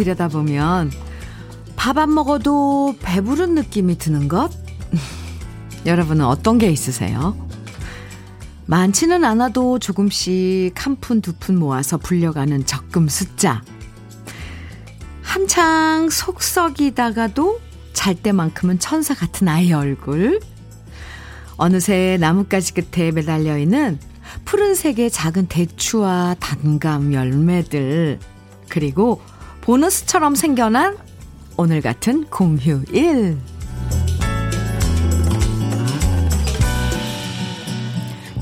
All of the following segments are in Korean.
들여다보면 밥 안 먹어도 배부른 느낌이 드는 것? 여러분은 어떤 게 있으세요? 많지는 않아도 조금씩 한 푼, 두 푼 모아서 불려가는 적금 숫자. 한창 속 썩이다가도 잘 때만큼은 천사 같은 아이의 얼굴. 어느새 나뭇가지 끝에 매달려 있는 푸른색의 작은 대추와 단감 열매들. 그리고 보너스처럼 생겨난 오늘 같은 공휴일.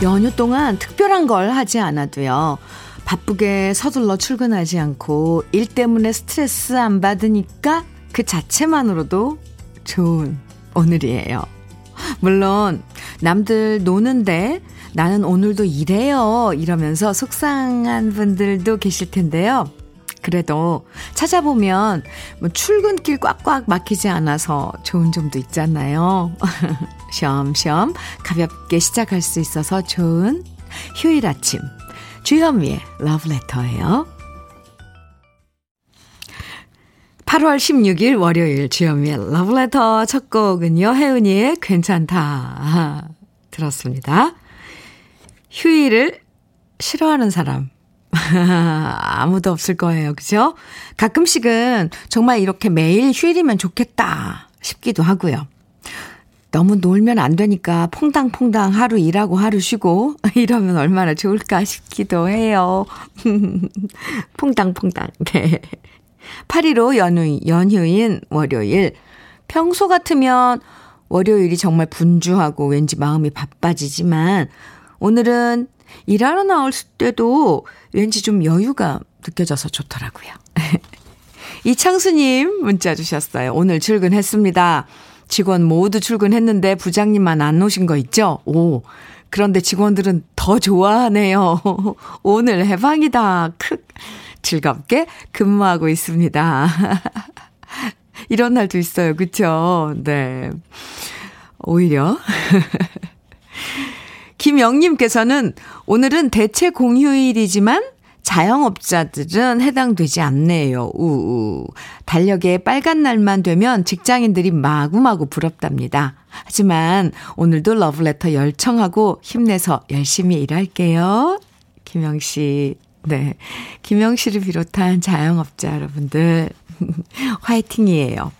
연휴 동안 특별한 걸 하지 않아도요. 바쁘게 서둘러 출근하지 않고 일 때문에 스트레스 안 받으니까 그 자체만으로도 좋은 오늘이에요. 물론 남들 노는데 나는 오늘도 일해요 이러면서 속상한 분들도 계실 텐데요. 그래도 찾아보면 뭐 출근길 꽉꽉 막히지 않아서 좋은 점도 있잖아요. 쉬엄쉬엄 가볍게 시작할 수 있어서 좋은 휴일 아침. 주현미의 러브레터예요. 8월 16일 월요일 주현미의 러브레터 첫 곡은요. 혜은이의 괜찮다 들었습니다. 휴일을 싫어하는 사람 아무도 없을 거예요. 그죠? 가끔씩은 정말 이렇게 매일 휴일이면 좋겠다 싶기도 하고요. 너무 놀면 안 되니까 퐁당퐁당 하루 일하고 하루 쉬고 이러면 얼마나 좋을까 싶기도 해요. 퐁당퐁당. 네. 8일로 연휴, 연휴인 월요일. 평소 같으면 월요일이 정말 분주하고 왠지 마음이 바빠지지만 오늘은 일하러 나올 때도 왠지 좀 여유가 느껴져서 좋더라고요. 이창수님 문자 주셨어요. 오늘 출근했습니다. 직원 모두 출근했는데 부장님만 안 오신 거 있죠? 오. 그런데 직원들은 더 좋아하네요. 오늘 해방이다. 크. 즐겁게 근무하고 있습니다. 이런 날도 있어요. 그쵸? 네. 오히려. 김영님께서는 오늘은 대체 공휴일이지만 자영업자들은 해당되지 않네요. 우우. 달력에 빨간 날만 되면 직장인들이 마구마구 부럽답니다. 하지만 오늘도 러브레터 열청하고 힘내서 열심히 일할게요. 김영 씨. 네. 김영 씨를 비롯한 자영업자 여러분들 화이팅이에요.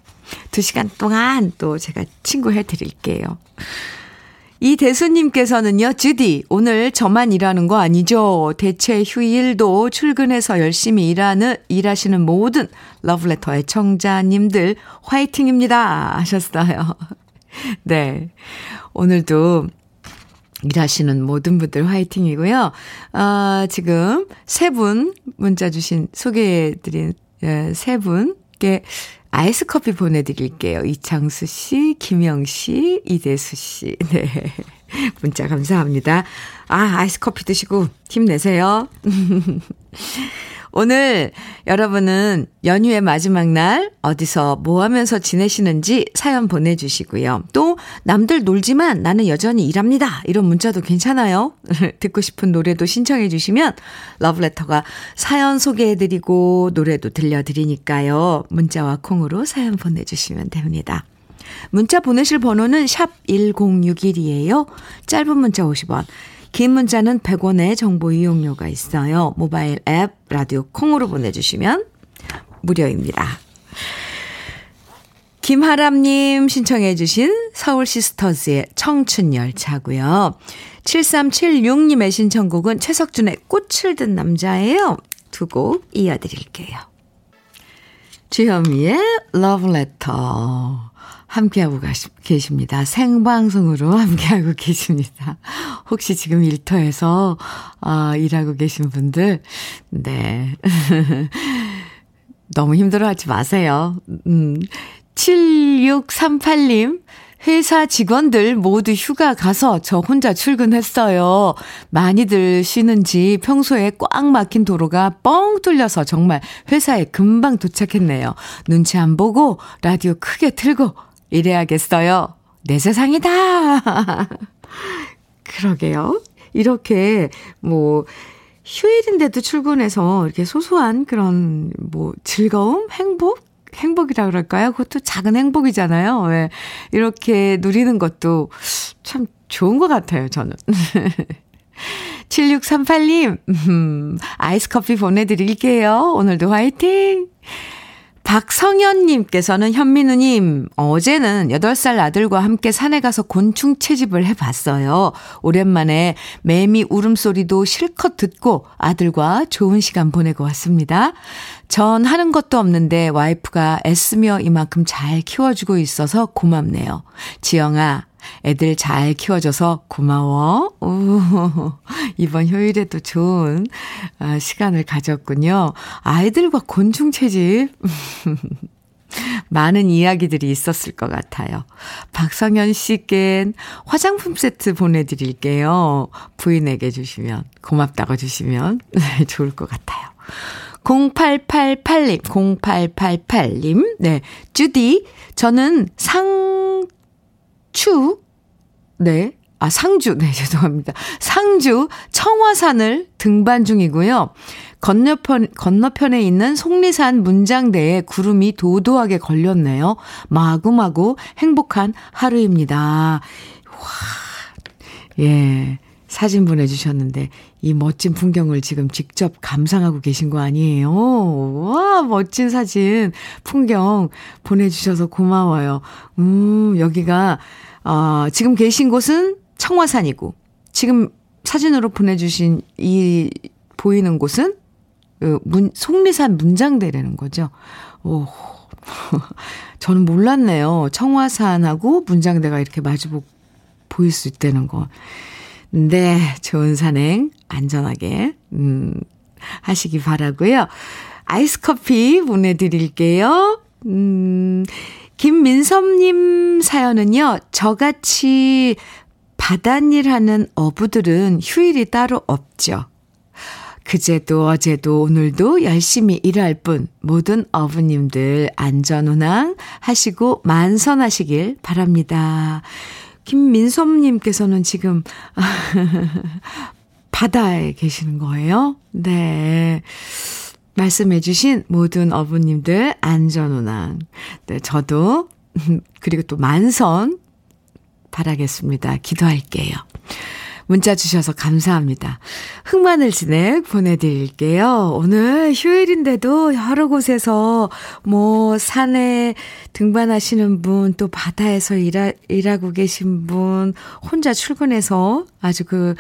두 시간 동안 또 제가 친구 해 드릴게요. 이 대수님께서는요, 주디, 오늘 저만 일하는 거 아니죠? 대체 휴일도 출근해서 열심히 일하는, 일하시는 모든 러브레터 의청자님들 화이팅입니다. 하셨어요. 네. 오늘도 일하시는 모든 분들 화이팅이고요. 아, 지금 세 분 문자 주신, 소개해드린 예, 세 분께 아이스 커피 보내드릴게요. 이창수 씨, 김영 씨, 이대수 씨. 네. 문자 감사합니다. 아, 아이스 커피 드시고 힘내세요. 오늘 여러분은 연휴의 마지막 날 어디서 뭐 하면서 지내시는지 사연 보내주시고요. 또 남들 놀지만 나는 여전히 일합니다. 이런 문자도 괜찮아요. 듣고 싶은 노래도 신청해 주시면 러브레터가 사연 소개해드리고 노래도 들려드리니까요. 문자와 콩으로 사연 보내주시면 됩니다. 문자 보내실 번호는 샵 1061이에요. 짧은 문자 50원. 긴 문자는 100원의 정보 이용료가 있어요. 모바일 앱 라디오 콩으로 보내주시면 무료입니다. 김하람님 신청해 주신 서울 시스터즈의 청춘열차고요. 7376님의 신청곡은 최석준의 꽃을 든 남자예요. 두 곡 이어드릴게요. 주현미의 러브레터 함께하고 계십니다. 생방송으로 함께하고 계십니다. 혹시 지금 일터에서 아, 일하고 계신 분들, 네. 너무 힘들어 하지 마세요. 음, 7638님, 회사 직원들 모두 휴가 가서 저 혼자 출근했어요. 많이들 쉬는지 평소에 꽉 막힌 도로가 뻥 뚫려서 정말 회사에 금방 도착했네요. 눈치 안 보고 라디오 크게 틀고 이래야겠어요. 내 세상이다. 그러게요. 이렇게 뭐 휴일인데도 출근해서 이렇게 소소한 그런 뭐 즐거움, 행복, 행복이라 그럴까요? 그것도 작은 행복이잖아요. 왜 이렇게 누리는 것도 참 좋은 것 같아요, 저는. 7638님, 음, 아이스 커피 보내드릴게요. 오늘도 화이팅! 박성현님께서는 현민우님, 어제는 8살 아들과 함께 산에 가서 곤충 채집을 해봤어요. 오랜만에 매미 울음소리도 실컷 듣고 아들과 좋은 시간 보내고 왔습니다. 전 하는 것도 없는데 와이프가 애쓰며 이만큼 잘 키워주고 있어서 고맙네요. 지영아, 애들 잘 키워줘서 고마워. 오, 이번 휴일에도 좋은 아, 시간을 가졌군요. 아이들과 곤충 채집. 많은 이야기들이 있었을 것 같아요. 박성현 씨께 화장품 세트 보내드릴게요. 부인에게 주시면, 고맙다고 주시면 네, 좋을 것 같아요. 0888님, 0888님, 네, 주디, 저는 상, 추, 네, 아, 상주, 네, 죄송합니다. 상주 청화산을 등반 중이고요. 건너편, 건너편에 있는 속리산 문장대에 구름이 도도하게 걸렸네요. 마구마구 행복한 하루입니다. 와, 예. 사진 보내주셨는데, 이 멋진 풍경을 지금 직접 감상하고 계신 거 아니에요? 와, 멋진 사진, 풍경 보내주셔서 고마워요. 음, 여기가, 어, 지금 계신 곳은 청화산이고, 지금 사진으로 보내주신 이, 보이는 곳은, 그 문, 속리산 문장대라는 거죠. 오. 저는 몰랐네요. 청화산하고 문장대가 이렇게 마주 보일 수 있다는 거. 네, 좋은 산행 안전하게 음, 하시기 바라고요. 아이스 커피 보내 드릴게요. 음, 김민섭 님 사연은요. 저같이 바닷일 하는 어부들은 휴일이 따로 없죠. 그제도 어제도 오늘도 열심히 일할 뿐 모든 어부님들 안전운항 하시고 만선하시길 바랍니다. 김민섭님께서는 지금 바다에 계시는 거예요? 네. 말씀해주신 모든 어부님들 안전운항. 네, 저도, 그리고 또 만선 바라겠습니다. 기도할게요. 문자 주셔서 감사합니다. 흑마늘 진액 보내드릴게요. 오늘 휴일인데도 여러 곳에서 뭐 산에 등반하시는 분, 또 바다에서 일하, 일하고 계신 분, 혼자 출근해서 아주 그,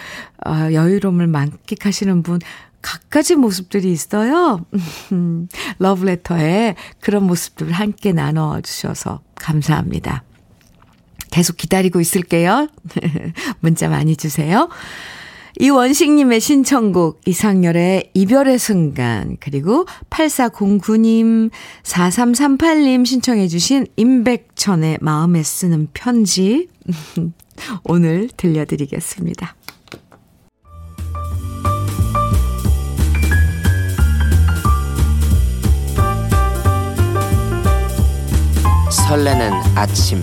어, 여유로움을 만끽하시는 분, 각가지 모습들이 있어요. 러브레터에 그런 모습들을 함께 나눠주셔서 감사합니다. 계속 기다리고 있을게요. 문자 많이 주세요. 이원식님의 신청곡 이상열의 이별의 순간 그리고 8409님 4338님 신청해 주신 임백천의 마음에 쓰는 편지 오늘 들려드리겠습니다. 설레는 아침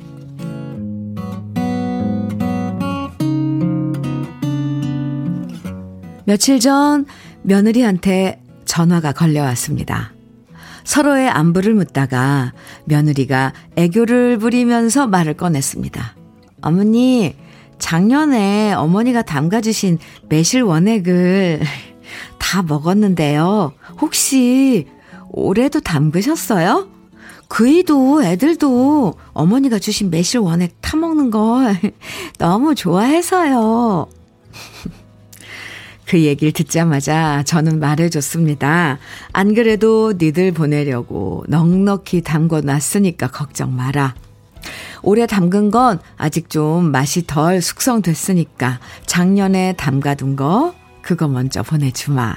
며칠 전 며느리한테 전화가 걸려왔습니다. 서로의 안부를 묻다가 며느리가 애교를 부리면서 말을 꺼냈습니다. 어머니, 작년에 어머니가 담가주신 매실 원액을 다 먹었는데요. 혹시 올해도 담그셨어요? 그이도 애들도 어머니가 주신 매실 원액 타먹는 걸 너무 좋아해서요. 그 얘기를 듣자마자 저는 말해줬습니다. 안 그래도 니들 보내려고 넉넉히 담궈 놨으니까 걱정 마라. 올해 담근 건 아직 좀 맛이 덜 숙성됐으니까 작년에 담가둔 거 그거 먼저 보내주마.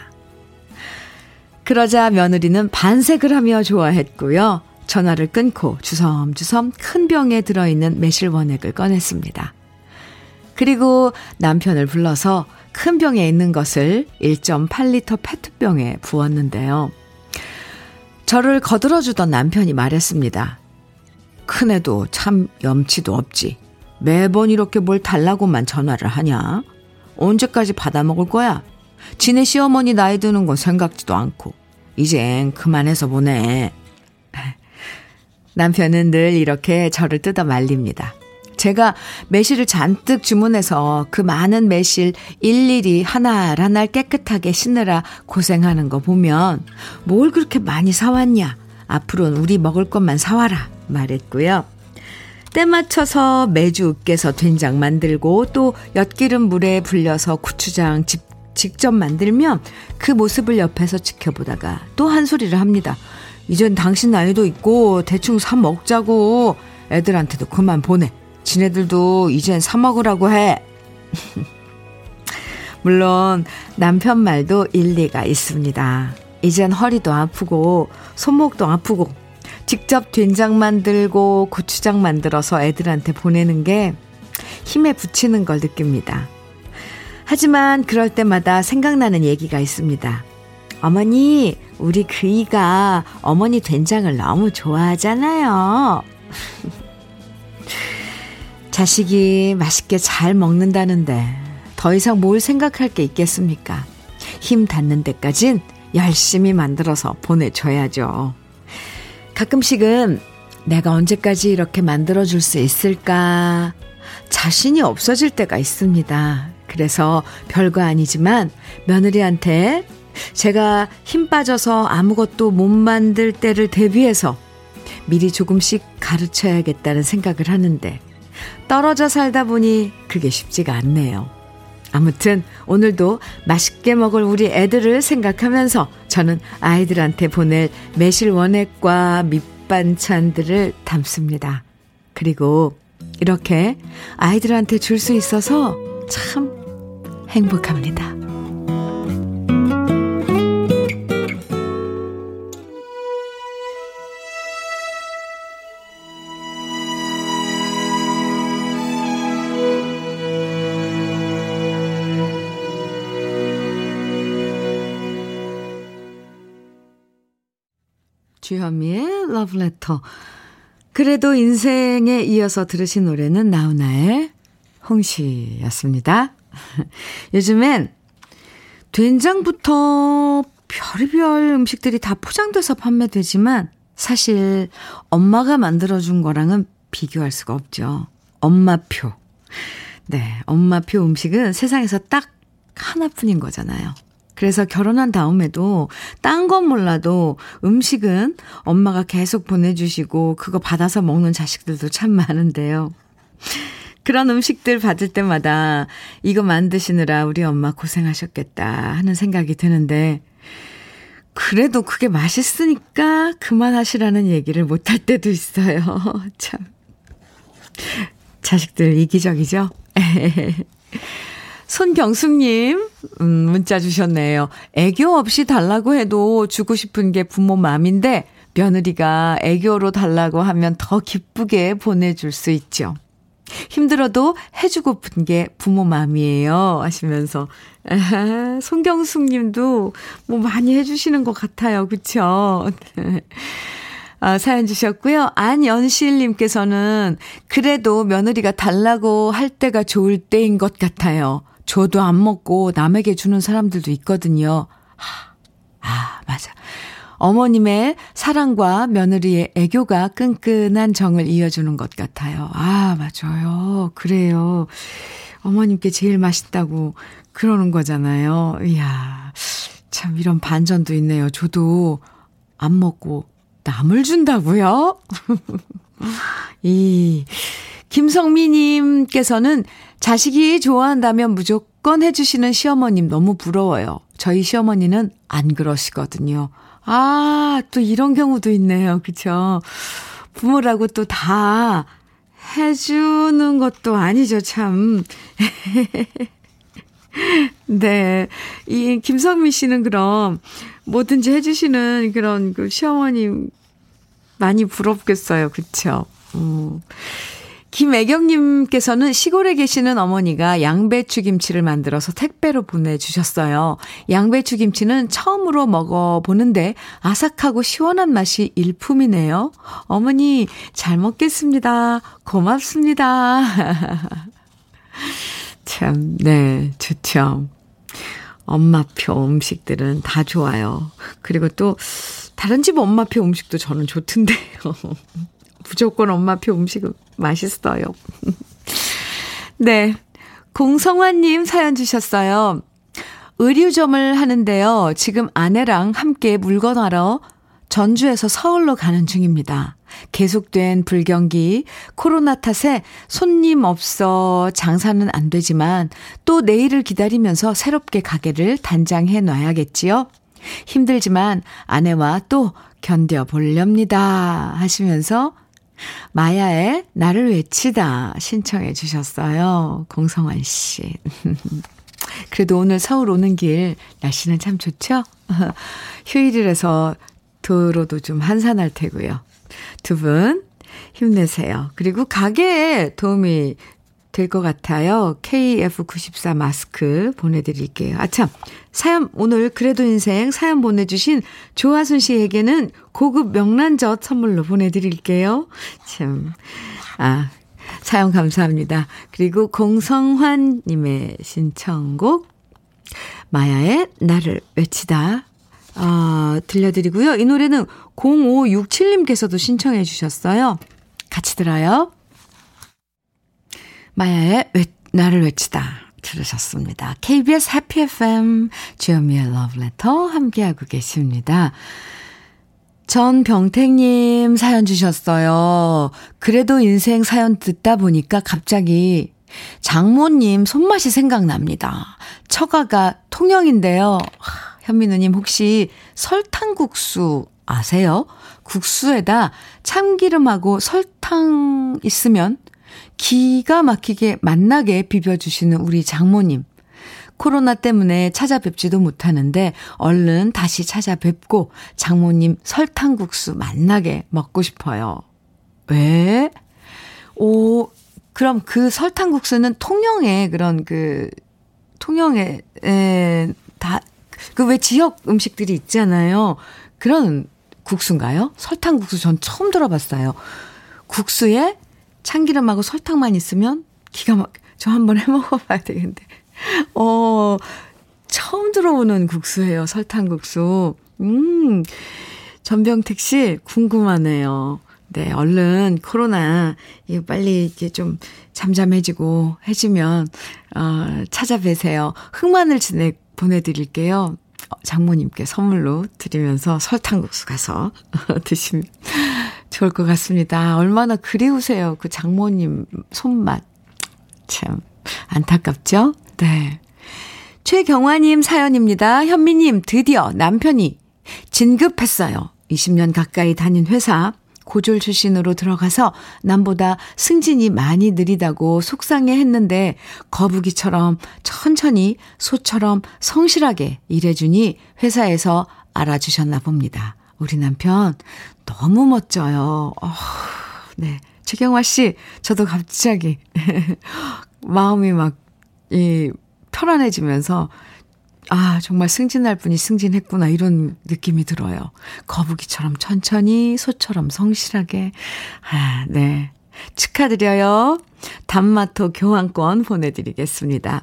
그러자 며느리는 반색을 하며 좋아했고요. 전화를 끊고 주섬주섬 큰 병에 들어있는 매실 원액을 꺼냈습니다. 그리고 남편을 불러서 큰 병에 있는 것을 1.8리터 페트병에 부었는데요. 저를 거들어주던 남편이 말했습니다. 큰애도 참 염치도 없지. 매번 이렇게 뭘 달라고만 전화를 하냐? 언제까지 받아먹을 거야? 지네 시어머니 나이 드는 건 생각지도 않고. 이젠 그만해서 보내. 남편은 늘 이렇게 저를 뜯어 말립니다. 제가 매실을 잔뜩 주문해서 그 많은 매실 일일이 하나를 하나 깨끗하게 씻느라 고생하는 거 보면 뭘 그렇게 많이 사왔냐. 앞으로는 우리 먹을 것만 사와라. 말했고요. 때 맞춰서 매주 으깨서 된장 만들고 또 엿기름 물에 불려서 고추장 집, 직접 만들면 그 모습을 옆에서 지켜보다가 또 한 소리를 합니다. 이젠 당신 나이도 있고 대충 사 먹자고 애들한테도 그만 보내. 지네들도 이젠 사 먹으라고 해. 물론 남편 말도 일리가 있습니다. 이젠 허리도 아프고 손목도 아프고 직접 된장 만들고 고추장 만들어서 애들한테 보내는 게 힘에 붙이는 걸 느낍니다. 하지만 그럴 때마다 생각나는 얘기가 있습니다. 어머니, 우리 그이가 어머니 된장을 너무 좋아하잖아요. 자식이 맛있게 잘 먹는다는데 더 이상 뭘 생각할 게 있겠습니까? 힘 닿는 데까진 열심히 만들어서 보내줘야죠. 가끔씩은 내가 언제까지 이렇게 만들어줄 수 있을까 자신이 없어질 때가 있습니다. 그래서 별거 아니지만 며느리한테 제가 힘 빠져서 아무것도 못 만들 때를 대비해서 미리 조금씩 가르쳐야겠다는 생각을 하는데 떨어져 살다 보니 그게 쉽지가 않네요. 아무튼 오늘도 맛있게 먹을 우리 애들을 생각하면서 저는 아이들한테 보낼 매실 원액과 밑반찬들을 담습니다. 그리고 이렇게 아이들한테 줄 수 있어서 참 행복합니다. 주현미의 러브레터. 그래도 인생에 이어서 들으신 노래는 나훈아의 홍시였습니다. 요즘엔 된장부터 별의별 음식들이 다 포장돼서 판매되지만 사실 엄마가 만들어준 거랑은 비교할 수가 없죠. 엄마표. 네, 엄마표 음식은 세상에서 딱 하나뿐인 거잖아요. 그래서 결혼한 다음에도 딴 건 몰라도 음식은 엄마가 계속 보내주시고 그거 받아서 먹는 자식들도 참 많은데요. 그런 음식들 받을 때마다 이거 만드시느라 우리 엄마 고생하셨겠다 하는 생각이 드는데 그래도 그게 맛있으니까 그만하시라는 얘기를 못할 때도 있어요. 참. 자식들 이기적이죠? 손경숙님, 음, 문자 주셨네요. 애교 없이 달라고 해도 주고 싶은 게 부모 마음인데, 며느리가 애교로 달라고 하면 더 기쁘게 보내줄 수 있죠. 힘들어도 해주고픈 게 부모 마음이에요. 하시면서. 아, 손경숙 님도 뭐 많이 해주시는 것 같아요. 그쵸? 아, 사연 주셨고요. 안연실 님께서는 그래도 며느리가 달라고 할 때가 좋을 때인 것 같아요. 저도 안 먹고 남에게 주는 사람들도 있거든요. 아, 맞아. 어머님의 사랑과 며느리의 애교가 끈끈한 정을 이어주는 것 같아요. 아, 맞아요. 그래요. 어머님께 제일 맛있다고 그러는 거잖아요. 이야, 참 이런 반전도 있네요. 저도 안 먹고 남을 준다고요? 이 김성미님께서는 자식이 좋아한다면 무조건 해주시는 시어머님 너무 부러워요. 저희 시어머니는 안 그러시거든요. 아, 또 이런 경우도 있네요. 그쵸? 부모라고 또 다 해주는 것도 아니죠, 참. 네. 이 김성미 씨는 그럼 뭐든지 해주시는 그런 그 시어머님 많이 부럽겠어요. 그쵸? 음. 김애경님께서는 시골에 계시는 어머니가 양배추 김치를 만들어서 택배로 보내주셨어요. 양배추 김치는 처음으로 먹어보는데 아삭하고 시원한 맛이 일품이네요. 어머니, 잘 먹겠습니다. 고맙습니다. 참, 네, 좋죠. 엄마표 음식들은 다 좋아요. 그리고 또, 다른 집 엄마표 음식도 저는 좋던데요. 무조건 엄마표 음식은 맛있어요. 네. 공성환님 사연 주셨어요. 의류점을 하는데요. 지금 아내랑 함께 물건 하러 전주에서 서울로 가는 중입니다. 계속된 불경기, 코로나 탓에 손님 없어 장사는 안 되지만 또 내일을 기다리면서 새롭게 가게를 단장해 놔야겠지요. 힘들지만 아내와 또 견뎌보렵니다. 하시면서 마야의 나를 외치다 신청해 주셨어요. 공성환 씨. 그래도 오늘 서울 오는 길 날씨는 참 좋죠? 휴일이라서 도로도 좀 한산할 테고요. 두 분 힘내세요. 그리고 가게에 도움이 될 것 같아요. KF94 마스크 보내드릴게요. 아참, 사연, 오늘 그래도 인생 사연 보내주신 조하순 씨에게는 고급 명란젓 선물로 보내드릴게요. 참, 아, 사연 감사합니다. 그리고 공성환님의 신청곡, 마야의 나를 외치다 아, 들려드리고요. 이 노래는 0567님께서도 신청해 주셨어요. 같이 들어요. 마야의 외, 나를 외치다 들으셨습니다. KBS 해피 FM 주현미의 러브레터 함께하고 계십니다. 전병택님 사연 주셨어요. 그래도 인생 사연 듣다 보니까 갑자기 장모님 손맛이 생각납니다. 처가가 통영인데요. 현미 누님 혹시 설탕국수 아세요? 국수에다 참기름하고 설탕 있으면 기가 막히게 맛나게 비벼주시는 우리 장모님. 코로나 때문에 찾아뵙지도 못하는데 얼른 다시 찾아뵙고 장모님 설탕국수 맛나게 먹고 싶어요. 왜? 오, 그럼 그 설탕국수는 통영에 그런 그, 통영에, 에, 다, 그 왜 지역 음식들이 있잖아요. 그런 국수인가요? 설탕국수 전 처음 들어봤어요. 국수에 참기름하고 설탕만 있으면 기가 막, 저 한번 해 먹어봐야 되겠는데. 어, 처음 들어보는 국수예요. 설탕국수. 음, 전병택 씨, 궁금하네요. 네, 얼른 코로나, 빨리 이제 좀 잠잠해지고 해지면, 어, 찾아뵈세요. 흑마늘 진액 보내드릴게요. 장모님께 선물로 드리면서 설탕국수 가서 드시면 좋을 것 같습니다. 얼마나 그리우세요. 그 장모님 손맛. 참, 안타깝죠? 네. 최경화님 사연입니다. 현미님, 드디어 남편이 진급했어요. 20년 가까이 다닌 회사, 고졸 출신으로 들어가서 남보다 승진이 많이 느리다고 속상해 했는데 거북이처럼 천천히 소처럼 성실하게 일해주니 회사에서 알아주셨나 봅니다. 우리 남편 너무 멋져요. 어, 네. 최경화 씨, 저도 갑자기 마음이 막, 이, 편안해지면서 아, 정말 승진할 분이 승진했구나, 이런 느낌이 들어요. 거북이처럼 천천히, 소처럼 성실하게. 아, 네. 축하드려요. 단마토 교환권 보내드리겠습니다.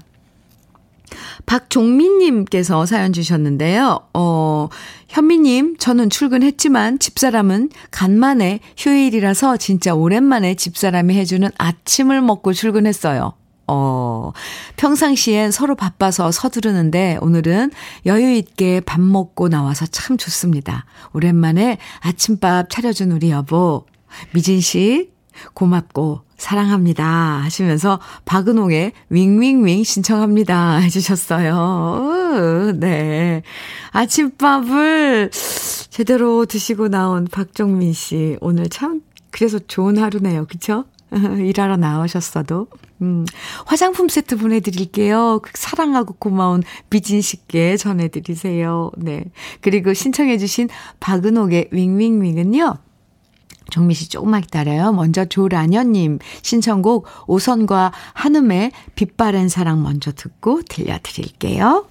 박종민님께서 사연 주셨는데요. 어, 현미님, 저는 출근했지만 집사람은 간만에 휴일이라서 진짜 오랜만에 집사람이 해주는 아침을 먹고 출근했어요. 어, 평상시엔 서로 바빠서 서두르는데 오늘은 여유 있게 밥 먹고 나와서 참 좋습니다. 오랜만에 아침밥 차려준 우리 여보, 미진 씨, 고맙고 사랑합니다. 하시면서 박은홍의 윙윙윙 신청합니다. 해주셨어요. 네. 아침밥을 제대로 드시고 나온 박종민 씨. 오늘 참, 그래서 좋은 하루네요. 그쵸? 일하러 나오셨어도. 음, 화장품 세트 보내드릴게요. 그 사랑하고 고마운 미진 씨께 전해드리세요. 네. 그리고 신청해주신 박은옥의 윙윙윙은요. 정미 씨 조금만 기다려요. 먼저 조라녀님 신청곡 오선과 한음의 빛바랜 사랑 먼저 듣고 들려드릴게요.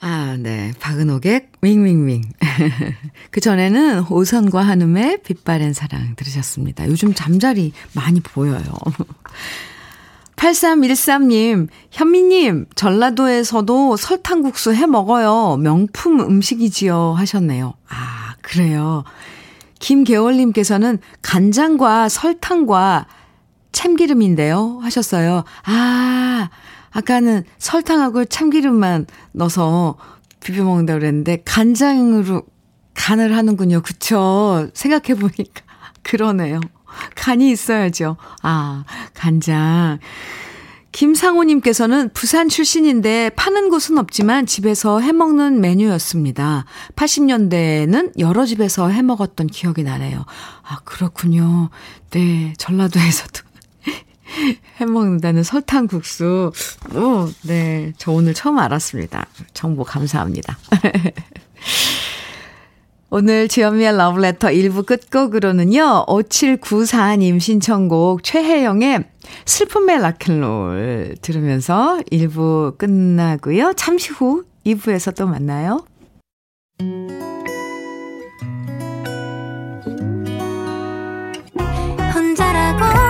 아, 네. 박은옥의 윙윙윙. 그 전에는 오선과 한음의 빛바랜 사랑 들으셨습니다. 요즘 잠자리 많이 보여요. 8313님, 현미님, 전라도에서도 설탕국수 해 먹어요. 명품 음식이지요. 하셨네요. 아, 그래요. 김계월님께서는 간장과 설탕과 참기름인데요. 하셨어요. 아, 아까는 설탕하고 참기름만 넣어서 비벼 먹는다 그랬는데 간장으로 간을 하는군요. 그쵸? 생각해 보니까. 그러네요. 간이 있어야죠. 아, 간장. 김상호님께서는 부산 출신인데 파는 곳은 없지만 집에서 해먹는 메뉴였습니다. 80년대에는 여러 집에서 해먹었던 기억이 나네요. 아, 그렇군요. 네, 전라도에서도 해먹는다는 설탕국수. 오, 네, 저 오늘 처음 알았습니다. 정보 감사합니다. 오늘 주현미의 러브레터 1부 끝곡으로는요, 5794님 신청곡 최혜영의 슬픔의 락앤롤 들으면서 1부 끝나고요. 잠시 후 2부에서 또 만나요. 혼자라고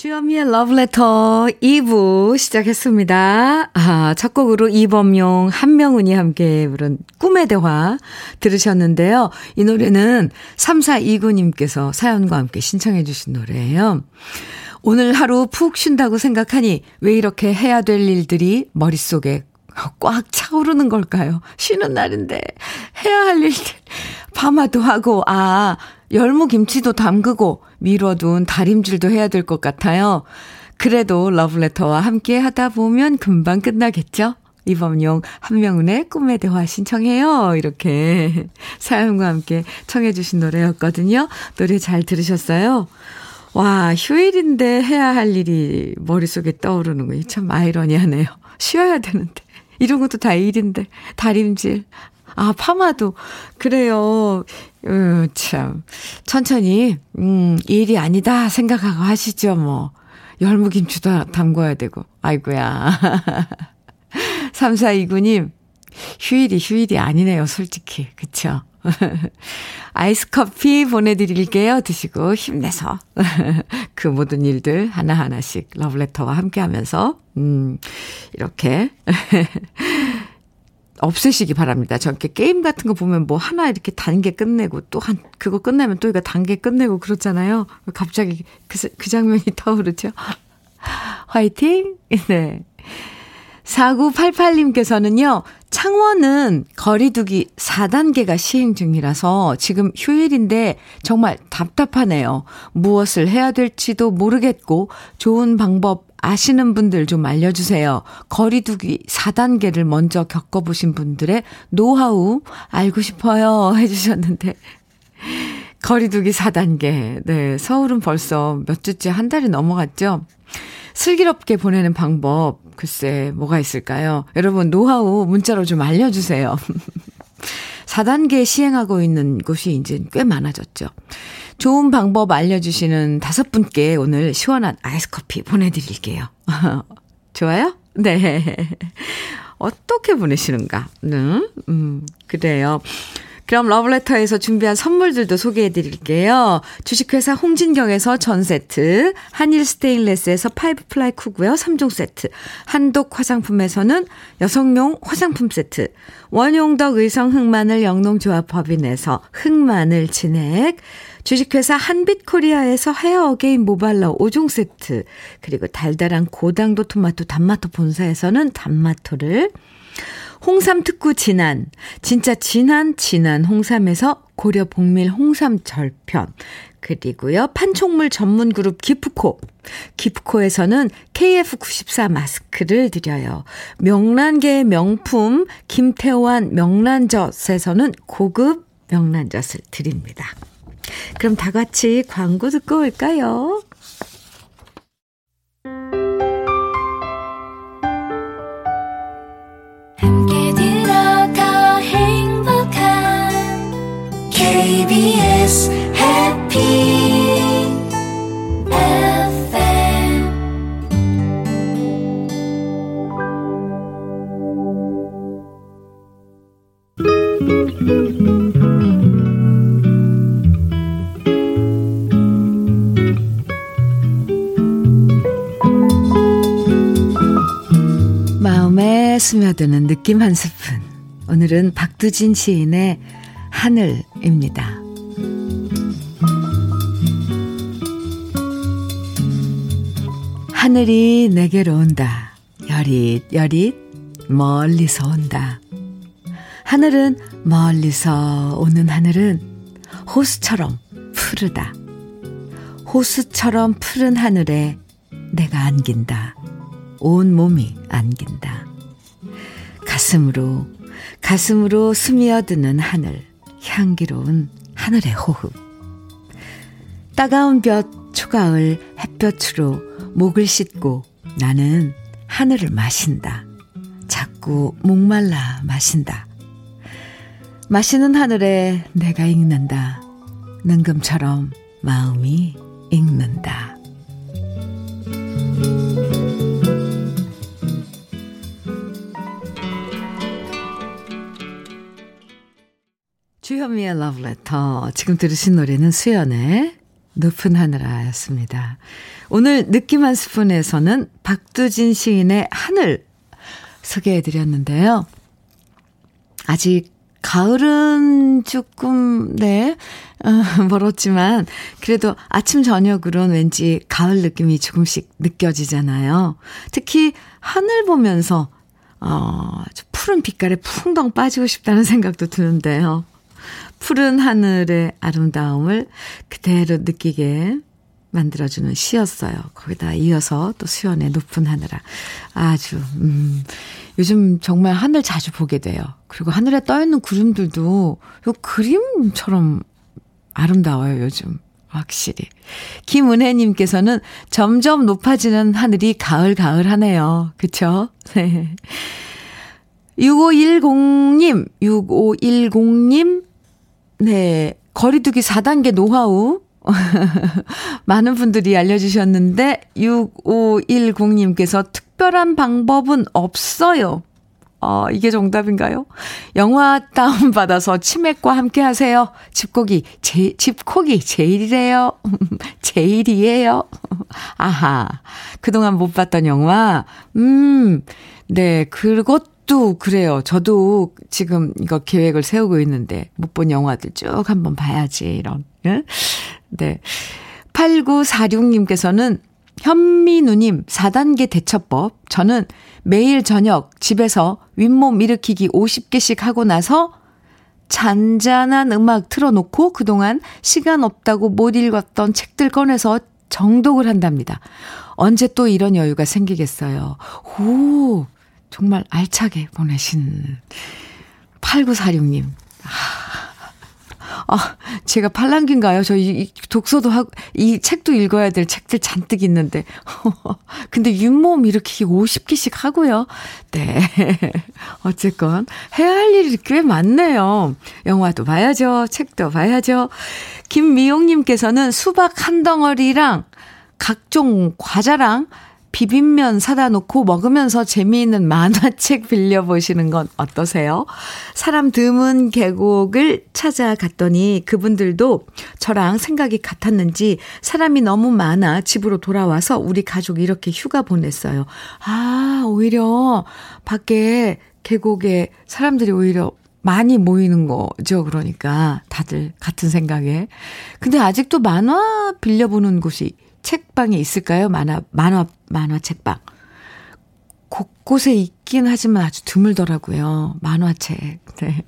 주현미의 Letter 2부 시작했습니다. 아, 첫 곡으로 이범용, 한명훈이 함께 부른 꿈의 대화 들으셨는데요. 이 노래는 3429님께서 사연과 함께 신청해 주신 노래예요. 오늘 하루 푹 쉰다고 생각하니 왜 이렇게 해야 될 일들이 머릿속에 꽉 차오르는 걸까요? 쉬는 날인데 해야 할 일들 파마도 하고 아 열무김치도 담그고 미뤄둔 다림질도 해야 될 것 같아요. 그래도 러브레터와 함께 하다 보면 금방 끝나겠죠? 이범용 한명훈의 꿈의 대화 신청해요. 이렇게 사연과 함께 청해 주신 노래였거든요. 노래 잘 들으셨어요? 와, 휴일인데 해야 할 일이 머릿속에 떠오르는 거참 아이러니하네요. 쉬어야 되는데. 이런 것도 다 일인데. 다림질. 아, 파마도. 그래요. 음, 참. 천천히, 음, 일이 아니다 생각하고 하시죠, 뭐. 열무김치도 담궈야 되고. 아이고야. 3429님, 휴일이 휴일이 아니네요, 솔직히. 그쵸? 아이스 커피 보내드릴게요. 드시고 힘내서 그 모든 일들 하나하나씩 러브레터와 함께 하면서, 음, 이렇게 없애시기 바랍니다. 저렇게 게임 같은 거 보면 뭐 하나 이렇게 단계 끝내고 또 한, 그거 끝내면 또 이거 단계 끝내고 그렇잖아요. 갑자기 그, 그 장면이 떠오르죠. 화이팅! 네. 4988님께서는요, 창원은 거리두기 4단계가 시행 중이라서 지금 휴일인데 정말 답답하네요. 무엇을 해야 될지도 모르겠고 좋은 방법 아시는 분들 좀 알려주세요. 거리두기 4단계를 먼저 겪어보신 분들의 노하우 알고 싶어요. 해주셨는데. 거리두기 4단계. 네. 서울은 벌써 몇 주째 한 달이 넘어갔죠? 슬기롭게 보내는 방법, 글쎄, 뭐가 있을까요? 여러분, 노하우 문자로 좀 알려주세요. 4단계 시행하고 있는 곳이 이제 꽤 많아졌죠. 좋은 방법 알려주시는 다섯 분께 오늘 시원한 아이스 커피 보내드릴게요. 좋아요? 네. 어떻게 보내시는가? 음, 음, 그래요. 그럼 러브레터에서 준비한 선물들도 소개해 드릴게요. 주식회사 홍진경에서 전 세트, 한일 스테인레스에서 five ply cookware 3종 세트, 한독 화장품에서는 여성용 화장품 세트, 원용덕 의성 흑마늘 영농조합 법인에서 흑마늘 진액, 주식회사 한빛코리아에서 헤어 어게인 모발러 5종 세트, 그리고 달달한 고당도 토마토 단마토 본사에서는 단마토를, 홍삼 특구 진안, 진짜 진한 진안 홍삼에서 고려 봉밀 홍삼 절편, 그리고요, 판촉물 전문 그룹 기프코. 기프코에서는 KF94 마스크를 드려요. 명란계의 명품 김태환 명란젓에서는 고급 명란젓을 드립니다. 그럼 다 같이 광고 듣고 올까요? KBS 마음에 스며드는 느낌 한 스푼. 오늘은 박두진 시인의 하늘입니다. 하늘이 내게로 온다. 여릿, 여릿, 멀리서 온다. 하늘은 멀리서 오는 하늘은 호수처럼 푸르다. 호수처럼 푸른 하늘에 내가 안긴다. 온 몸이 안긴다. 가슴으로, 가슴으로 스며드는 하늘, 향기로운 하늘의 호흡. 따가운 볕, 초가을 햇볕으로 목을 씻고 나는 하늘을 마신다. 자꾸 목말라 마신다. 마시는 하늘에 내가 읽는다. 능금처럼 마음이 읽는다. 주현미의 러브레터. 지금 들으신 노래는 수연의 높은 하늘아였습니다. 오늘 느낌 한 스푼에서는 박두진 시인의 하늘 소개해드렸는데요. 아직 가을은 조금, 네, 어, 멀었지만, 그래도 아침, 저녁으로는 왠지 가을 느낌이 조금씩 느껴지잖아요. 특히 하늘 보면서, 어, 푸른 빛깔에 풍덩 빠지고 싶다는 생각도 드는데요. 푸른 하늘의 아름다움을 그대로 느끼게 만들어주는 시였어요. 거기다 이어서 또 수연의 높은 하늘아. 아주, 음, 요즘 정말 하늘 자주 보게 돼요. 그리고 하늘에 떠있는 구름들도 요 그림처럼 아름다워요, 요즘. 확실히. 김은혜님께서는 점점 높아지는 하늘이 가을, 가을 하네요. 그쵸? 네. 6510님, 6510님, 네. 거리두기 4단계 노하우 많은 분들이 알려주셨는데 6510님께서 특별한 방법은 없어요. 어, 이게 정답인가요? 영화 다운받아서 치맥과 함께 하세요. 집고기, 제, 집코기 제일이래요. 제일이에요. 아하. 그동안 못 봤던 영화. 음, 네. 그것 도 그래요. 저도 지금 이거 계획을 세우고 있는데 못 본 영화들 쭉 한번 봐야지. 이런. 네? 네. 8946님께서는 현미누님 4단계 대처법. 저는 매일 저녁 집에서 윗몸 일으키기 50개씩 하고 나서 잔잔한 음악 틀어놓고 그동안 시간 없다고 못 읽었던 책들 꺼내서 정독을 한답니다. 언제 또 이런 여유가 생기겠어요. 오, 정말 알차게 보내신 8946님. 아, 아, 제가 팔랑귀인가요? 저이 독서도 하고, 이 책도 읽어야 될 책들 잔뜩 있는데. 근데 윗몸 이렇게 50개씩 하고요. 네. 어쨌건, 해야 할 일이 꽤 많네요. 영화도 봐야죠. 책도 봐야죠. 김미용님께서는 수박 한 덩어리랑 각종 과자랑 비빔면 사다 놓고 먹으면서 재미있는 만화책 빌려보시는 건 어떠세요? 사람 드문 계곡을 찾아갔더니 그분들도 저랑 생각이 같았는지 사람이 너무 많아 집으로 돌아와서 우리 가족 이렇게 휴가 보냈어요. 아, 오히려 밖에 계곡에 사람들이 오히려 많이 모이는 거죠. 그러니까 다들 같은 생각에. 근데 아직도 만화 빌려보는 곳이 책방에 있을까요? 만화, 만화, 만화 책방. 곳곳에 있, 있긴 하지만 아주 드물더라고요. 만화책. 네.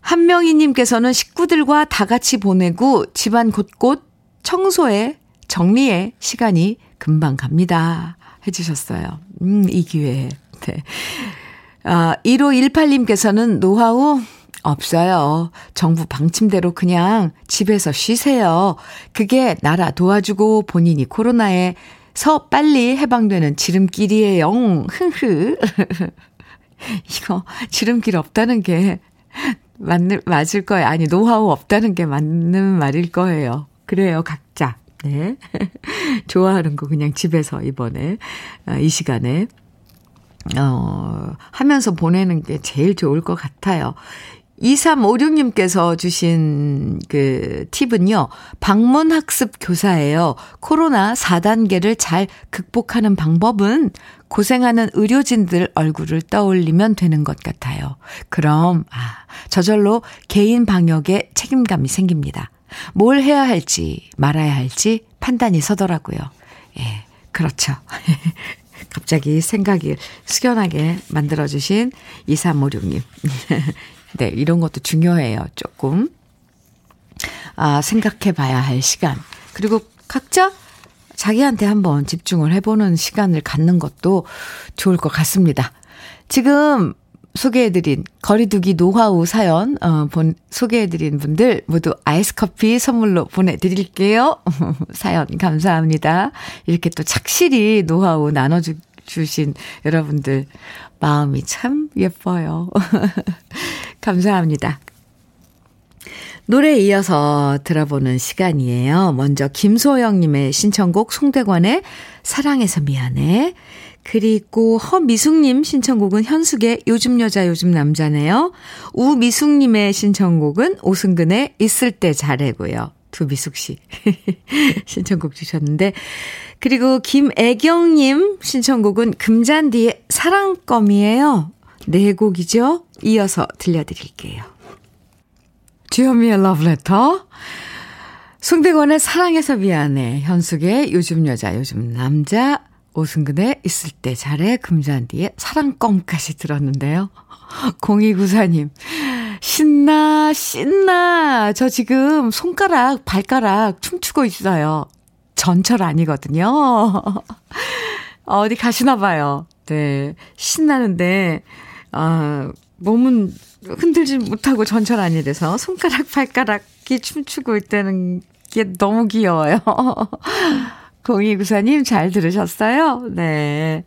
한명희님께서는 식구들과 다 같이 보내고 집안 곳곳 청소에, 정리에 시간이 금방 갑니다. 해주셨어요. 음, 이 기회에. 네. 아, 1518님께서는 노하우 없어요. 정부 방침대로 그냥 집에서 쉬세요. 그게 나라 도와주고 본인이 코로나에 서 빨리 해방되는 지름길이에요. 흥흐. 이거 지름길 없다는 게 맞는, 맞을 거예요. 아니, 노하우 없다는 게 맞는 말일 거예요. 그래요, 각자. 네. 좋아하는 거 그냥 집에서 이번에, 아, 이 시간에, 어, 하면서 보내는 게 제일 좋을 것 같아요. 2356님께서 주신 그 팁은요, 방문학습 교사예요. 코로나 4단계를 잘 극복하는 방법은 고생하는 의료진들 얼굴을 떠올리면 되는 것 같아요. 그럼, 아, 저절로 개인 방역에 책임감이 생깁니다. 뭘 해야 할지, 말아야 할지 판단이 서더라고요. 예, 그렇죠. 갑자기 생각이 숙연하게 만들어주신 2356님. 네, 이런 것도 중요해요. 조금. 아, 생각해 봐야 할 시간. 그리고 각자 자기한테 한번 집중을 해보는 시간을 갖는 것도 좋을 것 같습니다. 지금 소개해드린 거리두기 노하우 사연, 어, 본, 소개해드린 분들 모두 아이스 커피 선물로 보내드릴게요. 사연 감사합니다. 이렇게 또 착실히 노하우 나눠주신 여러분들 마음이 참 예뻐요. 감사합니다. 노래 이어서 들어보는 시간이에요. 먼저 김소영님의 신청곡 송대관의 사랑해서 미안해. 그리고 허미숙님 신청곡은 현숙의 요즘 여자 요즘 남자네요. 우미숙님의 신청곡은 오승근의 있을 때 잘해고요. 두 미숙 씨 신청곡 주셨는데 그리고 김애경님 신청곡은 금잔디의 사랑껌이에요. 네 곡이죠. 이어서 들려드릴게요. 주현미의 러브레터 송대관의 사랑해서 미안해 현숙의 요즘 여자 요즘 남자 오승근의 있을 때 잘해 금잔디의 사랑껌까지 들었는데요. 0294님 신나 신나 저 지금 손가락 발가락 춤추고 있어요. 전철 아니거든요. 어디 가시나 봐요. 네 신나는데 아 몸은 흔들지 못하고 전철 아니래서 손가락 발가락이 춤추고 있다는 게 너무 귀여워요. 0294님 잘 들으셨어요? 네.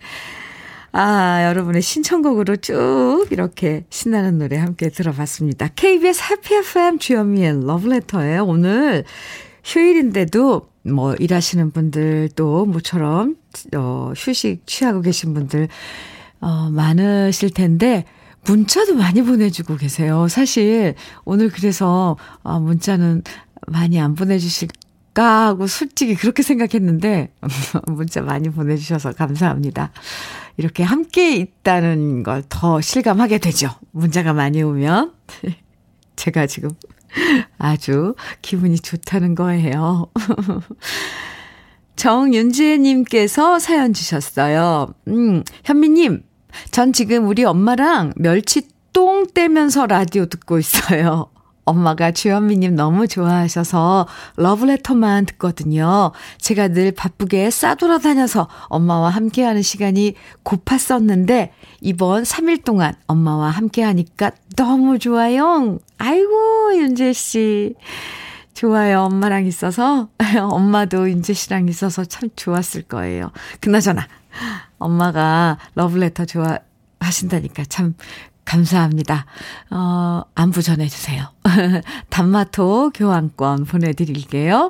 아, 여러분의 신청곡으로 쭉 이렇게 신나는 노래 함께 들어봤습니다. KBS 해피 FM 주현미의 러브레터예요. 오늘 휴일인데도 뭐 일하시는 분들 또 모처럼 어 휴식 취하고 계신 분들 어 많으실 텐데 문자도 많이 보내주고 계세요. 사실 오늘 그래서 어 문자는 많이 안 보내주실까 하고 솔직히 그렇게 생각했는데 문자 많이 보내주셔서 감사합니다. 이렇게 함께 있다는 걸 더 실감하게 되죠. 문자가 많이 오면. 제가 지금 아주 기분이 좋다는 거예요. 정윤지혜님께서 사연 주셨어요. 음, 현미님, 전 지금 우리 엄마랑 멸치 똥 떼면서 라디오 듣고 있어요. 엄마가 주현미님 너무 좋아하셔서 러브레터만 듣거든요. 제가 늘 바쁘게 싸돌아 다녀서 엄마와 함께하는 시간이 고팠었는데 이번 3일 동안 엄마와 함께하니까 너무 좋아요. 아이고 윤재 씨. 좋아요. 엄마랑 있어서 엄마도 윤재 씨랑 있어서 참 좋았을 거예요. 그나저나 엄마가 러브레터 좋아하신다니까 참 감사합니다. 어, 안부 전해주세요. 단마토 교환권 보내드릴게요.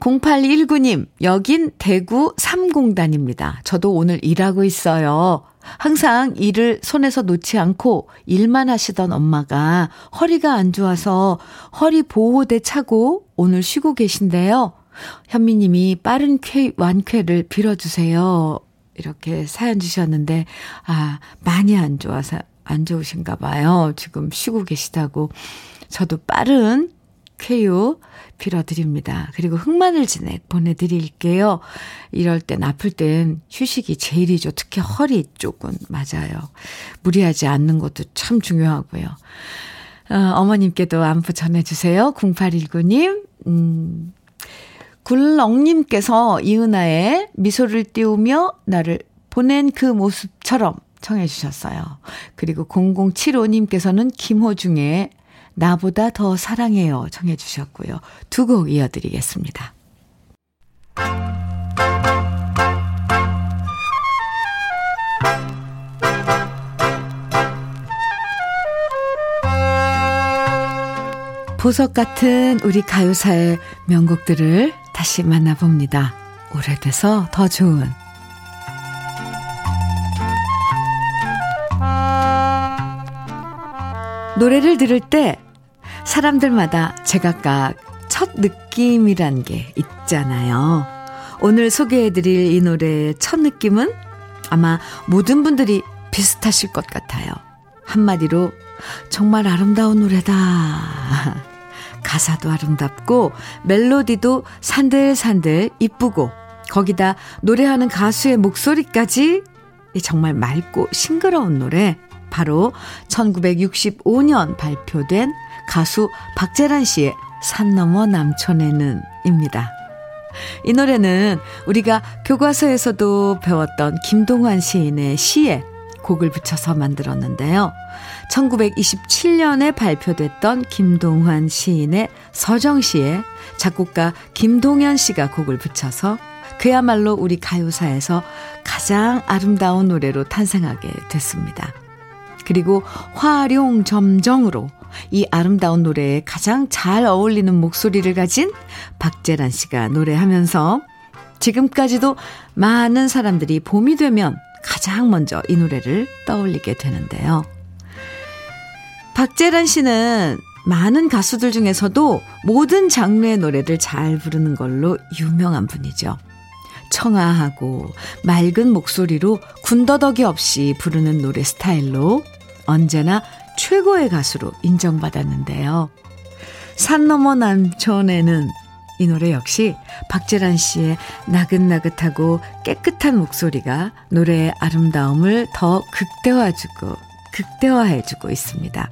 0819님, 여긴 대구 3공단입니다. 저도 오늘 일하고 있어요. 항상 일을 손에서 놓지 않고 일만 하시던 엄마가 허리가 안 좋아서 허리 보호대 차고 오늘 쉬고 계신데요. 현미님이 빠른 쾌, 완쾌를 빌어주세요. 이렇게 사연 주셨는데, 아, 많이 안 좋아서, 안 좋으신가 봐요. 지금 쉬고 계시다고. 저도 빠른 쾌유 빌어드립니다. 그리고 흑마늘 진액 보내드릴게요. 이럴 땐 아플 땐 휴식이 제일이죠. 특히 허리 쪽은 맞아요. 무리하지 않는 것도 참 중요하고요. 어, 어머님께도 안부 전해주세요. 0819님, 음, 굴렁님께서 이은아의 미소를 띄우며 나를 보낸 그 모습처럼 청해 주셨어요. 그리고 0075님께서는 김호중의 나보다 더 사랑해요 청해 주셨고요. 두 곡 이어드리겠습니다. 보석 같은 우리 가요사의 명곡들을 다시 만나봅니다. 오래돼서 더 좋은 노래를 들을 때 사람들마다 제각각 첫 느낌이란 게 있잖아요. 오늘 소개해드릴 이 노래의 첫 느낌은 아마 모든 분들이 비슷하실 것 같아요. 한마디로 정말 아름다운 노래다. 가사도 아름답고 멜로디도 산들산들 이쁘고 거기다 노래하는 가수의 목소리까지 정말 맑고 싱그러운 노래 바로 1965년 발표된 가수 박재란 씨의 산 너머 남촌에는 입니다. 이 노래는 우리가 교과서에서도 배웠던 김동환 시인의 시에 곡을 붙여서 만들었는데요. 1927년에 발표됐던 김동환 시인의 서정시에 작곡가 김동현 씨가 곡을 붙여서 그야말로 우리 가요사에서 가장 아름다운 노래로 탄생하게 됐습니다. 그리고 화룡점정으로 이 아름다운 노래에 가장 잘 어울리는 목소리를 가진 박재란 씨가 노래하면서 지금까지도 많은 사람들이 봄이 되면 가장 먼저 이 노래를 떠올리게 되는데요. 박재란 씨는 많은 가수들 중에서도 모든 장르의 노래를 잘 부르는 걸로 유명한 분이죠. 청아하고 맑은 목소리로 군더더기 없이 부르는 노래 스타일로 언제나 최고의 가수로 인정받았는데요. 산 너머 남촌에는 이 노래 역시 박재란 씨의 나긋나긋하고 깨끗한 목소리가 노래의 아름다움을 더 극대화해주고, 극대화해주고 있습니다.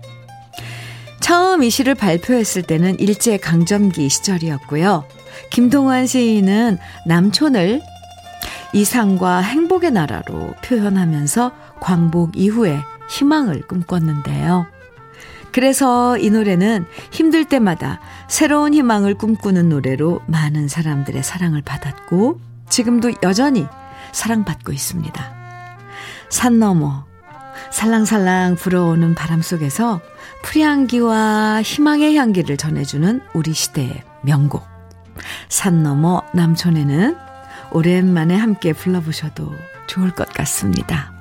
처음 이 시를 발표했을 때는 일제 강점기 시절이었고요. 김동완 시인은 남촌을 이상과 행복의 나라로 표현하면서 광복 이후에 희망을 꿈꿨는데요. 그래서 이 노래는 힘들 때마다 새로운 희망을 꿈꾸는 노래로 많은 사람들의 사랑을 받았고 지금도 여전히 사랑받고 있습니다. 산 너머 살랑살랑 불어오는 바람 속에서 풀향기와 희망의 향기를 전해주는 우리 시대의 명곡 산 너머 남촌에는 오랜만에 함께 불러보셔도 좋을 것 같습니다.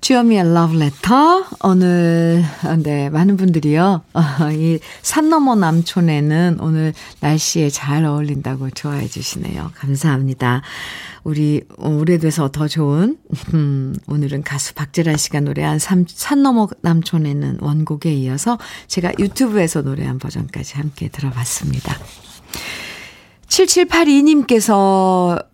주여미의 러브레터. 오늘, 네, 많은 분들이요. 이산 너머 남촌에는 오늘 날씨에 잘 어울린다고 좋아해 주시네요. 감사합니다. 우리, 오래돼서 더 좋은, 음, 오늘은 가수 박재란 씨가 노래한 산, 산 너머 남촌에는 원곡에 이어서 제가 유튜브에서 노래한 버전까지 함께 들어봤습니다. 7782님께서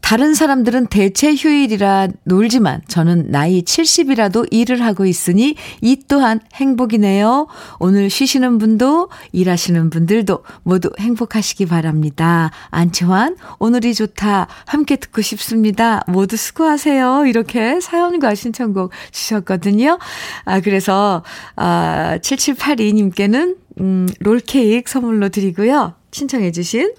다른 사람들은 대체 휴일이라 놀지만 저는 나이 70이라도 일을 하고 있으니 이 또한 행복이네요. 오늘 쉬시는 분도 일하시는 분들도 모두 행복하시기 바랍니다. 안치환, 오늘이 좋다. 함께 듣고 싶습니다. 모두 수고하세요. 이렇게 사연과 신청곡 주셨거든요. 아, 그래서, 아, 7782님께는, 음, 롤케이크 선물로 드리고요. 신청해주신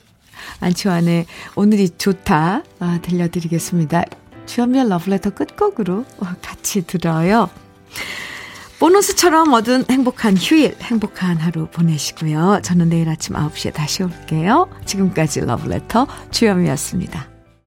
안치환의 오늘이 좋다 아, 들려드리겠습니다. 주연미의 러브레터 끝곡으로 같이 들어요. 보너스처럼 얻은 행복한 휴일, 행복한 하루 보내시고요. 저는 내일 아침 9시에 다시 올게요. 지금까지 러브레터 주연미였습니다.